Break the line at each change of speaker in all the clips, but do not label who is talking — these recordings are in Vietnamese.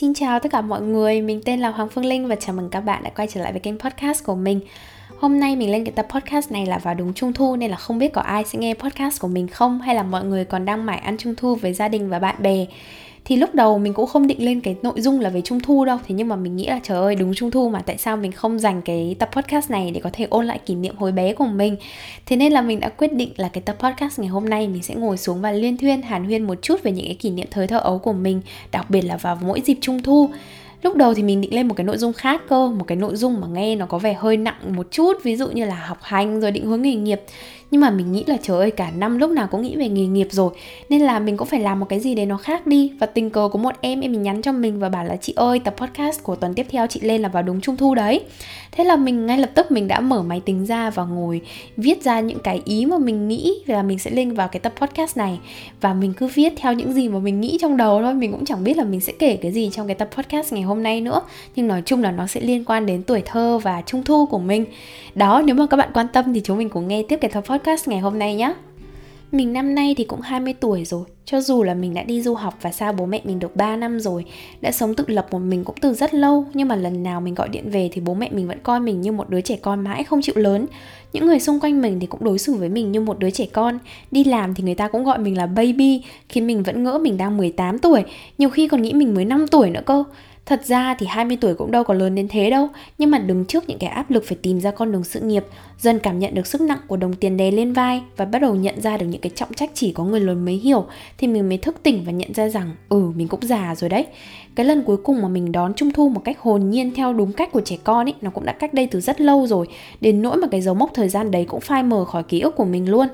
Xin chào tất cả mọi người, mình tên là Hoàng Phương Linh và chào mừng các bạn đã quay trở lại với kênh podcast của mình. Hôm nay mình lên cái tập podcast này là vào đúng trung thu nên là không biết có ai sẽ nghe podcast của mình không hay là mọi người còn đang mải ăn trung thu với gia đình và bạn bè thì lúc đầu mình cũng không định lên cái nội dung là về trung thu đâu. Thế nhưng mà mình nghĩ là, trời ơi, đúng trung thu mà, tại sao mình không dành cái tập podcast này để có thể ôn lại kỷ niệm hồi bé của mình? Thế nên là mình đã quyết định là cái tập podcast ngày hôm nay mình sẽ ngồi xuống và liên thuyên, hàn huyên một chút về những cái kỷ niệm thời thơ ấu của mình, đặc biệt là vào mỗi dịp trung thu. Lúc đầu thì mình định lên một cái nội dung khác cơ, một cái nội dung mà nghe nó có vẻ hơi nặng một chút, ví dụ như là học hành rồi định hướng nghề nghiệp nhưng mà mình nghĩ là trời ơi, cả năm lúc nào cũng nghĩ về nghề nghiệp rồi. Nên là mình cũng phải làm một cái gì đấy nó khác đi. Và tình cờ có một em em mình nhắn cho mình và bảo là, chị ơi, tập podcast của tuần tiếp theo chị lên là vào đúng trung thu đấy. Thế là mình ngay lập tức mình đã mở máy tính ra và ngồi viết ra những cái ý mà mình nghĩ là mình sẽ lên vào cái tập podcast này. Và mình cứ viết theo những gì mà mình nghĩ trong đầu thôi. Mình cũng chẳng biết là mình sẽ kể cái gì trong cái tập podcast ngày hôm nay nữa. Nhưng nói chung là nó sẽ liên quan đến tuổi thơ và trung thu của mình. Đó, nếu mà các bạn quan tâm thì chúng mình cũng nghe tiếp cái tập podcast ngày hôm nay nhé mình năm nay thì cũng 20 tuổi rồi. Cho dù là mình đã đi du học và xa bố mẹ mình được 3 năm rồi, Đã sống tự lập một mình cũng từ rất lâu. Nhưng mà lần nào mình gọi điện về thì bố mẹ mình vẫn coi mình như một đứa trẻ con mãi không chịu lớn. Những người xung quanh mình thì cũng đối xử với mình như một đứa trẻ con. Đi làm thì người ta cũng gọi mình là baby, khiến mình vẫn ngỡ mình đang 18 tuổi. Nhiều khi còn nghĩ mình mới 5 tuổi nữa cơ. Thật ra thì 20 tuổi cũng đâu có lớn đến thế đâu, Nhưng mà đứng trước những cái áp lực phải tìm ra con đường sự nghiệp, Dần cảm nhận được sức nặng của đồng tiền đè lên vai Và bắt đầu nhận ra được những cái trọng trách chỉ có người lớn mới hiểu, Thì mình mới thức tỉnh và nhận ra rằng Ừ mình cũng già rồi đấy. Cái lần cuối cùng mà mình đón trung thu một cách hồn nhiên theo đúng cách của trẻ con ấy, Nó cũng đã cách đây từ rất lâu rồi, Đến nỗi mà cái dấu mốc thời gian đấy cũng phai mờ khỏi ký ức của mình luôn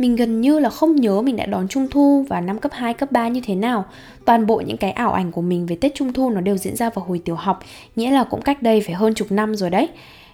mình gần như là không nhớ mình đã đón Trung Thu vào năm cấp 2, cấp 3 như thế nào. Toàn bộ những cái ảo ảnh của mình về Tết Trung Thu nó đều diễn ra vào hồi tiểu học, nghĩa là cũng cách đây phải hơn chục năm rồi đấy.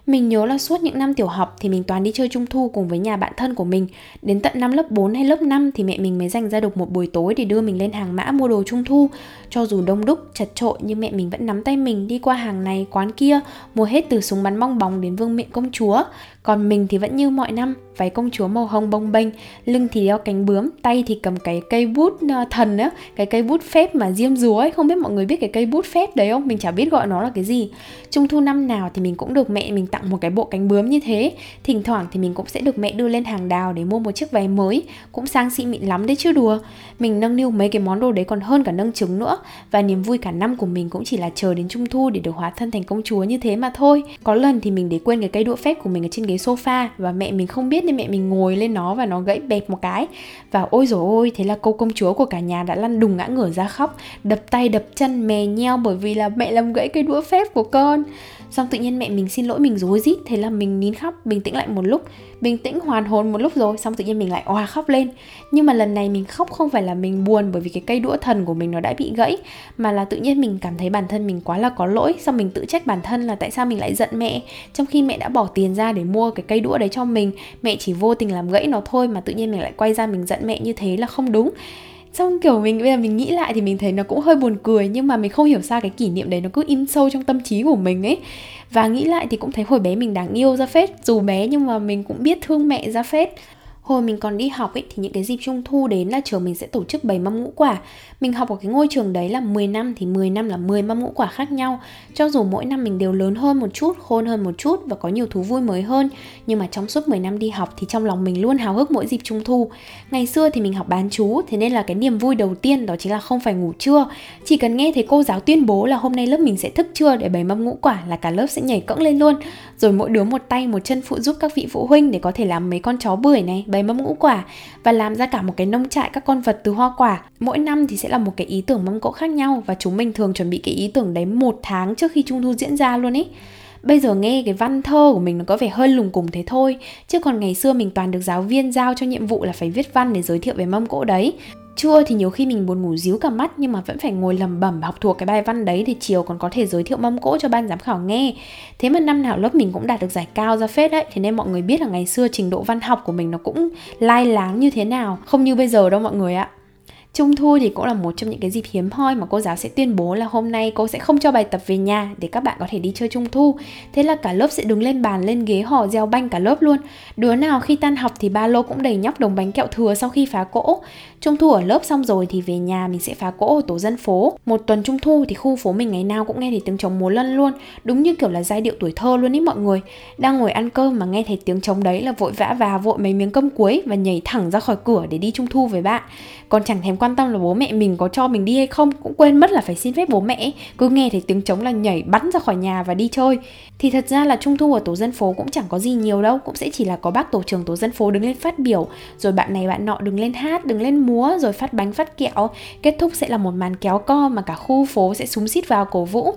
Mình nhớ là suốt những năm tiểu học thì mình toàn đi chơi trung thu cùng với nhà bạn thân của mình. Đến tận năm lớp 4 hay lớp 5 thì mẹ mình mới dành ra được một buổi tối để đưa mình lên hàng mã mua đồ trung thu. Cho dù đông đúc, chật trội nhưng mẹ mình vẫn nắm tay mình đi qua hàng này, quán kia, mua hết từ súng bắn bong bóng đến vương miện công chúa. Còn mình thì vẫn như mọi năm, váy công chúa màu hồng bông bênh, lưng thì đeo cánh bướm, tay thì cầm cái cây bút ờ, thần á, cái cây bút phép mà diêm rúa ấy, không biết mọi người biết cái cây bút phép đấy không? Mình chả biết gọi nó là cái gì. Trung thu năm nào thì mình cũng được mẹ mình tặng một cái bộ cánh bướm như thế. Thỉnh thoảng thì mình cũng sẽ được mẹ đưa lên hàng đào để mua một chiếc váy mới, cũng sang xịn mịn lắm đấy chứ đùa. Mình nâng niu mấy cái món đồ đấy còn hơn cả nâng trứng nữa và niềm vui cả năm của mình cũng chỉ là chờ đến trung thu để được hóa thân thành công chúa như thế mà thôi. Có lần thì mình để quên cái cây đũa phép của mình ở trên ghế sofa và mẹ mình không biết nên mẹ mình ngồi lên nó và nó gãy bẹp một cái. Và ôi rồi ôi, thế là cô công chúa của cả nhà đã lăn đùng ngã ngửa ra khóc, đập tay, đập chân, mè nheo bởi vì là mẹ làm gãy cây đũa phép của con. Xong tự nhiên mẹ mình xin lỗi mình rối rít, thế là mình nín khóc, bình tĩnh lại một lúc, bình tĩnh hoàn hồn một lúc rồi, xong tự nhiên mình lại oà khóc lên. Nhưng mà lần này mình khóc không phải là mình buồn bởi vì cái cây đũa thần của mình nó đã bị gãy, mà là tự nhiên mình cảm thấy bản thân mình quá là có lỗi. Xong mình tự trách bản thân là tại sao mình lại giận mẹ, trong khi mẹ đã bỏ tiền ra để mua cái cây đũa đấy cho mình, mẹ chỉ vô tình làm gãy nó thôi mà tự nhiên mình lại quay ra mình giận mẹ như thế là không đúng. Xong kiểu mình, bây giờ mình nghĩ lại thì mình thấy nó cũng hơi buồn cười nhưng mà mình không hiểu sao cái kỷ niệm đấy nó cứ in sâu trong tâm trí của mình ấy. Và nghĩ lại thì cũng thấy hồi bé mình đáng yêu ra phết, dù bé nhưng mà mình cũng biết thương mẹ ra phết. Hồi mình còn đi học ấy thì những cái dịp trung thu đến là trường mình sẽ tổ chức bày mâm ngũ quả. Mình học ở cái ngôi trường đấy là 10 năm thì 10 năm là 10 mâm ngũ quả khác nhau. Cho dù mỗi năm mình đều lớn hơn một chút, khôn hơn một chút và có nhiều thú vui mới hơn Nhưng mà trong suốt 10 năm đi học thì trong lòng mình luôn háo hức mỗi dịp trung thu. Ngày xưa thì mình học bán chú thế nên là cái niềm vui đầu tiên đó chính là không phải ngủ trưa. Chỉ cần nghe thấy cô giáo tuyên bố là hôm nay lớp mình sẽ thức trưa để bày mâm ngũ quả là cả lớp sẽ nhảy cẫng lên luôn. Rồi mỗi đứa một tay một chân phụ giúp các vị phụ huynh để có thể làm mấy con chó bưởi này đầy mâm ngũ quả và làm ra cả một cái nông trại các con vật từ hoa quả. Mỗi năm thì sẽ là một cái ý tưởng mâm cỗ khác nhau và chúng mình thường chuẩn bị cái ý tưởng đấy một tháng trước khi trung thu diễn ra luôn ý. Bây giờ nghe cái văn thơ của mình nó có vẻ hơi lùng cùng thế thôi, Chứ còn ngày xưa mình toàn được giáo viên giao cho nhiệm vụ là phải viết văn để giới thiệu về mâm cỗ đấy Trưa thì nhiều khi mình buồn ngủ díu cả mắt nhưng mà vẫn phải ngồi lầm bẩm học thuộc cái bài văn đấy thì chiều còn có thể giới thiệu mâm cỗ cho ban giám khảo nghe. Thế mà năm nào lớp mình cũng đạt được giải cao ra phết đấy. Thế nên mọi người biết là ngày xưa trình độ văn học của mình nó cũng lai láng như thế nào. Không như bây giờ đâu mọi người ạ. Trung thu thì cũng là một trong những cái dịp hiếm hoi mà cô giáo sẽ tuyên bố là hôm nay cô sẽ không cho bài tập về nhà để các bạn có thể đi chơi trung thu. Thế là cả lớp sẽ đứng lên bàn, lên ghế, hò reo banh cả lớp luôn. Đứa nào khi tan học thì ba lô cũng đầy nhóc đồng bánh kẹo thừa sau khi phá cỗ. Trung thu ở lớp xong rồi thì về nhà mình sẽ phá cỗ ở tổ dân phố. Một tuần trung thu thì khu phố mình ngày nào cũng nghe thấy tiếng trống múa lân luôn. Đúng như kiểu là giai điệu tuổi thơ luôn ý mọi người. Đang ngồi ăn cơm mà nghe thấy tiếng trống đấy là vội vã và vội mấy miếng cơm cuối và nhảy thẳng ra khỏi cửa để đi trung thu với bạn. Còn chẳng thèm quan tâm là bố mẹ mình có cho mình đi hay không, cũng quên mất là phải xin phép bố mẹ cứ nghe thấy tiếng trống là nhảy bắn ra khỏi nhà và đi chơi. Thì thật ra là trung thu ở tổ dân phố cũng chẳng có gì nhiều đâu, cũng sẽ chỉ là có bác tổ trưởng tổ dân phố đứng lên phát biểu. Rồi bạn này bạn nọ đứng lên hát, đứng lên múa, rồi phát bánh phát kẹo. Kết thúc sẽ là một màn kéo co mà cả khu phố sẽ súng xít vào cổ vũ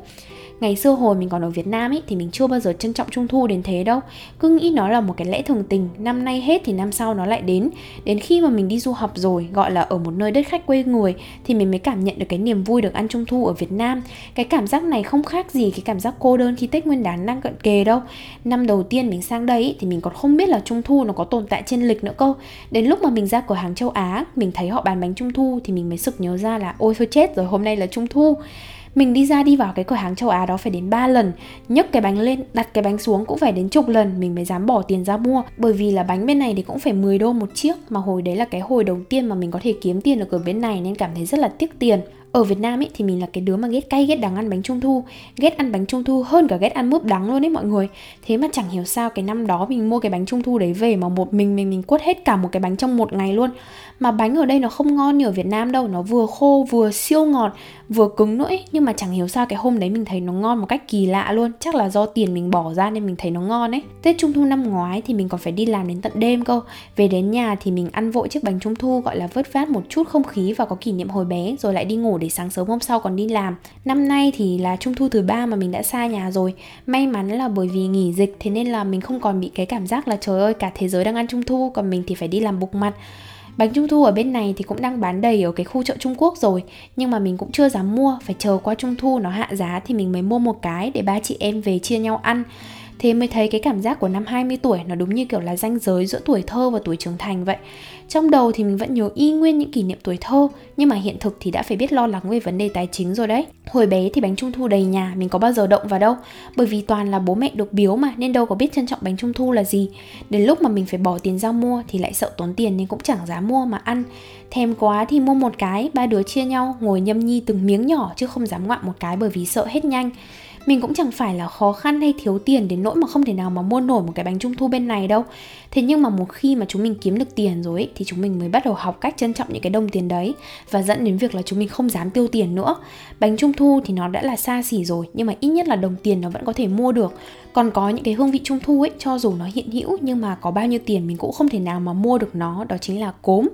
ngày xưa hồi mình còn ở Việt Nam ấy, thì mình chưa bao giờ trân trọng trung thu đến thế đâu. Cứ nghĩ nó là một cái lẽ thường tình, năm nay hết thì năm sau nó lại đến. Đến khi mà mình đi du học rồi, gọi là ở một nơi đất khách quê người, thì mình mới cảm nhận được cái niềm vui được ăn trung thu ở Việt Nam. Cái cảm giác này không khác gì cái cảm giác cô đơn khi Tết Nguyên đán đang cận kề đâu. Năm đầu tiên mình sang đây thì mình còn không biết là trung thu nó có tồn tại trên lịch nữa cơ. Đến lúc mà mình ra cửa hàng châu Á, mình thấy họ bán bánh trung thu, thì mình mới sực nhớ ra là, ôi, thôi chết rồi, hôm nay là trung thu mình đi ra đi vào cái cửa hàng châu Á đó phải đến 3 lần. Nhấc cái bánh lên, đặt cái bánh xuống cũng phải đến chục lần. Mình mới dám bỏ tiền ra mua. Bởi vì là bánh bên này thì cũng phải 10 đô một chiếc. Mà hồi đấy là cái hồi đầu tiên mà mình có thể kiếm tiền được ở bên này nên cảm thấy rất là tiếc tiền ở Việt Nam ấy thì mình là cái đứa mà ghét cay, ghét đắng ăn bánh trung thu. Ghét ăn bánh trung thu hơn cả ghét ăn mướp đắng luôn ấy mọi người. Thế mà chẳng hiểu sao cái năm đó mình mua cái bánh trung thu đấy về mà một mình mình mình quất hết cả một cái bánh trong một ngày luôn. Mà bánh ở đây nó không ngon như ở Việt Nam đâu, nó vừa khô, vừa siêu ngọt, vừa cứng nữa ấy. nhưng mà chẳng hiểu sao cái hôm đấy mình thấy nó ngon một cách kỳ lạ luôn. Chắc là do tiền mình bỏ ra nên mình thấy nó ngon ấy. Tết Trung Thu năm ngoái thì mình còn phải đi làm đến tận đêm cơ. Về đến nhà thì mình ăn vội chiếc bánh Trung Thu, gọi là vớt vát một chút không khí và có kỷ niệm hồi bé, rồi lại đi ngủ để sáng sớm hôm sau còn đi làm. Năm nay thì là Trung Thu thứ ba mà mình đã xa nhà rồi. May mắn là bởi vì nghỉ dịch, thế nên là mình không còn bị cái cảm giác là trời ơi, cả thế giới đang ăn Trung Thu, còn mình thì phải đi làm bục mặt. Bánh trung thu ở bên này thì cũng đang bán đầy ở cái khu chợ Trung Quốc rồi, Nhưng mà mình cũng chưa dám mua, Phải chờ qua trung thu nó hạ giá thì mình mới mua một cái Để ba chị em về chia nhau ăn. Thế mới thấy cái cảm giác của năm 20 tuổi nó đúng như kiểu là ranh giới giữa tuổi thơ và tuổi trưởng thành vậy. Trong đầu thì mình vẫn nhớ y nguyên những kỷ niệm tuổi thơ Nhưng mà hiện thực thì đã phải biết lo lắng về vấn đề tài chính rồi đấy. Hồi bé thì bánh trung thu đầy nhà mình có bao giờ động vào đâu. Bởi vì toàn là bố mẹ được biếu mà nên đâu có biết trân trọng bánh trung thu là gì. Đến lúc mà mình phải bỏ tiền ra mua thì lại sợ tốn tiền nên cũng chẳng dám mua mà ăn. Thèm quá thì mua một cái, ba đứa chia nhau ngồi nhâm nhi từng miếng nhỏ chứ không dám ngoạm một cái bởi vì sợ hết nhanh mình cũng chẳng phải là khó khăn hay thiếu tiền đến nỗi mà không thể nào mà mua nổi một cái bánh trung thu bên này đâu. Thế nhưng mà một khi mà chúng mình kiếm được tiền rồi ấy, thì chúng mình mới bắt đầu học cách trân trọng những cái đồng tiền đấy và dẫn đến việc là chúng mình không dám tiêu tiền nữa. Bánh trung thu thì nó đã là xa xỉ rồi nhưng mà ít nhất là đồng tiền nó vẫn có thể mua được. Còn có những cái hương vị trung thu ấy cho dù nó hiện hữu nhưng mà có bao nhiêu tiền mình cũng không thể nào mà mua được nó đó chính là cốm.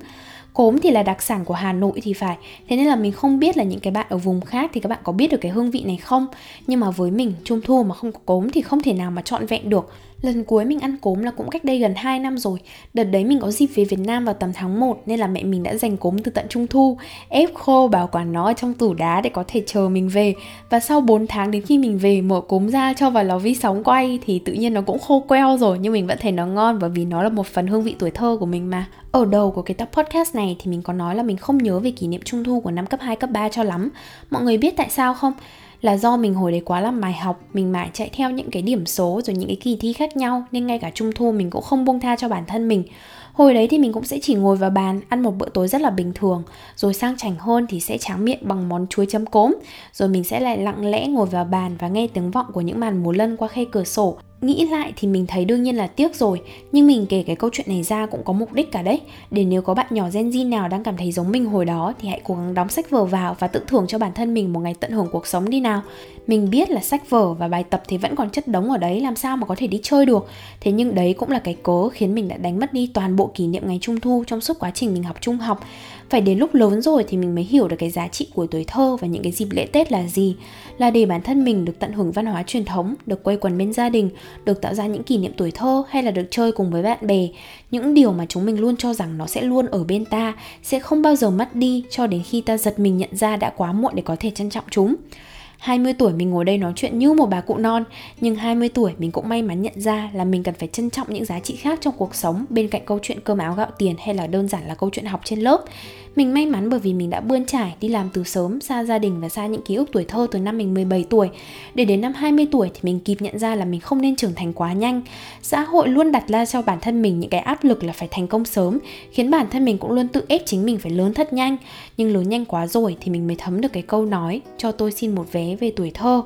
Cốm thì là đặc sản của Hà Nội thì phải. Thế nên là mình không biết là những cái bạn ở vùng khác thì các bạn có biết được cái hương vị này không? Nhưng mà với mình, Trung Thu mà không có cốm thì không thể nào mà trọn vẹn được. Lần cuối mình ăn cốm là cũng cách đây gần 2 năm rồi. Đợt đấy mình có dịp về Việt Nam vào tầm tháng 1 Nên là mẹ mình đã dành cốm từ tận Trung Thu. Ép khô bảo quản nó ở trong tủ đá để có thể chờ mình về. Và sau 4 tháng đến khi mình về mở cốm ra cho vào lò vi sóng quay Thì tự nhiên nó cũng khô queo rồi Nhưng mình vẫn thấy nó ngon bởi vì nó là một phần hương vị tuổi thơ của mình mà. Ở đầu của cái tập podcast này thì mình có nói là mình không nhớ về kỷ niệm trung thu của năm cấp 2, cấp 3 cho lắm. Mọi người biết tại sao không? Là do mình hồi đấy quá là mài học, mình mãi chạy theo những cái điểm số rồi những cái kỳ thi khác nhau, nên ngay cả trung thu mình cũng không buông tha cho bản thân mình. Hồi đấy thì mình cũng sẽ chỉ ngồi vào bàn, ăn một bữa tối rất là bình thường, rồi sang chảnh hơn thì sẽ tráng miệng bằng món chuối chấm cốm. Rồi mình sẽ lại lặng lẽ ngồi vào bàn và nghe tiếng vọng của những màn múa lân qua khe cửa sổ nghĩ lại thì mình thấy đương nhiên là tiếc rồi, nhưng mình kể cái câu chuyện này ra cũng có mục đích cả đấy. Để nếu có bạn nhỏ Gen Z nào đang cảm thấy giống mình hồi đó thì hãy cố gắng đóng sách vở vào và tự thưởng cho bản thân mình một ngày tận hưởng cuộc sống đi nào. Mình biết là sách vở và bài tập thì vẫn còn chất đống ở đấy, làm sao mà có thể đi chơi được. Thế nhưng đấy cũng là cái cớ khiến mình đã đánh mất đi toàn bộ kỷ niệm ngày trung thu trong suốt quá trình mình học trung học phải đến lúc lớn rồi thì mình mới hiểu được cái giá trị của tuổi thơ và những cái dịp lễ tết là gì. Là để bản thân mình được tận hưởng văn hóa truyền thống, được quây quần bên gia đình, được tạo ra những kỷ niệm tuổi thơ hay là được chơi cùng với bạn bè. Những điều mà chúng mình luôn cho rằng nó sẽ luôn ở bên ta, sẽ không bao giờ mất đi cho đến khi ta giật mình nhận ra đã quá muộn để có thể trân trọng chúng. 20 tuổi mình ngồi đây nói chuyện như một bà cụ non, Nhưng 20 tuổi mình cũng may mắn nhận ra là mình cần phải trân trọng những giá trị khác trong cuộc sống Bên cạnh câu chuyện cơm áo gạo tiền hay là đơn giản là câu chuyện học trên lớp mình may mắn bởi vì mình đã bươn trải đi làm từ sớm, xa gia đình và xa những ký ức tuổi thơ từ năm mình 17 tuổi. Để đến năm 20 tuổi thì mình kịp nhận ra là mình không nên trưởng thành quá nhanh. Xã hội luôn đặt ra cho bản thân mình những cái áp lực là phải thành công sớm, khiến bản thân mình cũng luôn tự ép chính mình phải lớn thật nhanh. Nhưng lớn nhanh quá rồi thì mình mới thấm được cái câu nói cho tôi xin một vé về tuổi thơ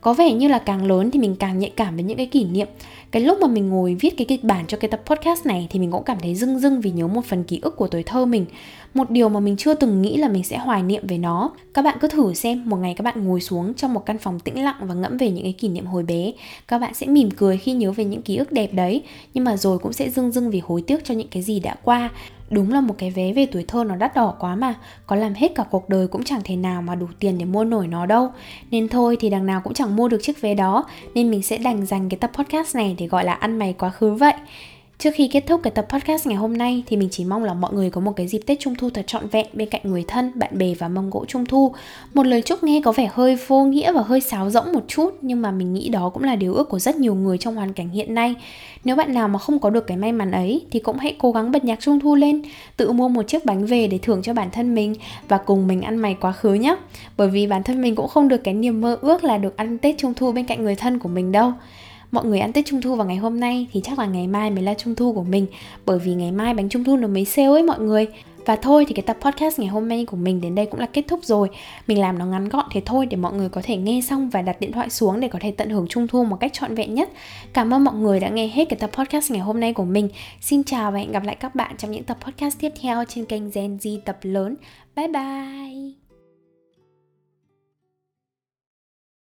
có vẻ như là càng lớn thì mình càng nhạy cảm với những cái kỷ niệm. Cái lúc mà mình ngồi viết cái kịch bản cho cái tập podcast này thì mình cũng cảm thấy rưng rưng vì nhớ một phần ký ức của tuổi thơ mình. Một điều mà mình chưa từng nghĩ là mình sẽ hoài niệm về nó. Các bạn cứ thử xem, một ngày các bạn ngồi xuống trong một căn phòng tĩnh lặng và ngẫm về những cái kỷ niệm hồi bé, các bạn sẽ mỉm cười khi nhớ về những ký ức đẹp đấy. Nhưng mà rồi cũng sẽ rưng rưng vì hối tiếc cho những cái gì đã qua. Đúng là một cái vé về tuổi thơ nó đắt đỏ quá mà. Có làm hết cả cuộc đời cũng chẳng thể nào mà đủ tiền để mua nổi nó đâu. Nên thôi thì đằng nào cũng chẳng mua được chiếc vé đó, Nên mình sẽ đành dành cái tập podcast này để gọi là ăn mày quá khứ vậy. Trước khi kết thúc cái tập podcast ngày hôm nay thì mình chỉ mong là mọi người có một cái dịp Tết Trung Thu thật trọn vẹn bên cạnh người thân, bạn bè và mâm gỗ Trung Thu. Một lời chúc nghe có vẻ hơi vô nghĩa và hơi sáo rỗng một chút nhưng mà mình nghĩ đó cũng là điều ước của rất nhiều người trong hoàn cảnh hiện nay. Nếu bạn nào mà không có được cái may mắn ấy thì cũng hãy cố gắng bật nhạc Trung Thu lên, tự mua một chiếc bánh về để thưởng cho bản thân mình và cùng mình ăn mày quá khứ nhé. Bởi vì bản thân mình cũng không được cái niềm mơ ước là được ăn Tết Trung Thu bên cạnh người thân của mình đâu mọi người ăn Tết Trung Thu vào ngày hôm nay thì chắc là ngày mai mới là Trung Thu của mình, bởi vì ngày mai bánh Trung Thu nó mới sale ấy mọi người. Và thôi thì cái tập podcast ngày hôm nay của mình đến đây cũng là kết thúc rồi. Mình làm nó ngắn gọn thế thôi để mọi người có thể nghe xong và đặt điện thoại xuống để có thể tận hưởng Trung Thu một cách trọn vẹn nhất. Cảm ơn mọi người đã nghe hết cái tập podcast ngày hôm nay của mình. Xin chào và hẹn gặp lại các bạn trong những tập podcast tiếp theo trên kênh Gen Z tập lớn. Bye bye!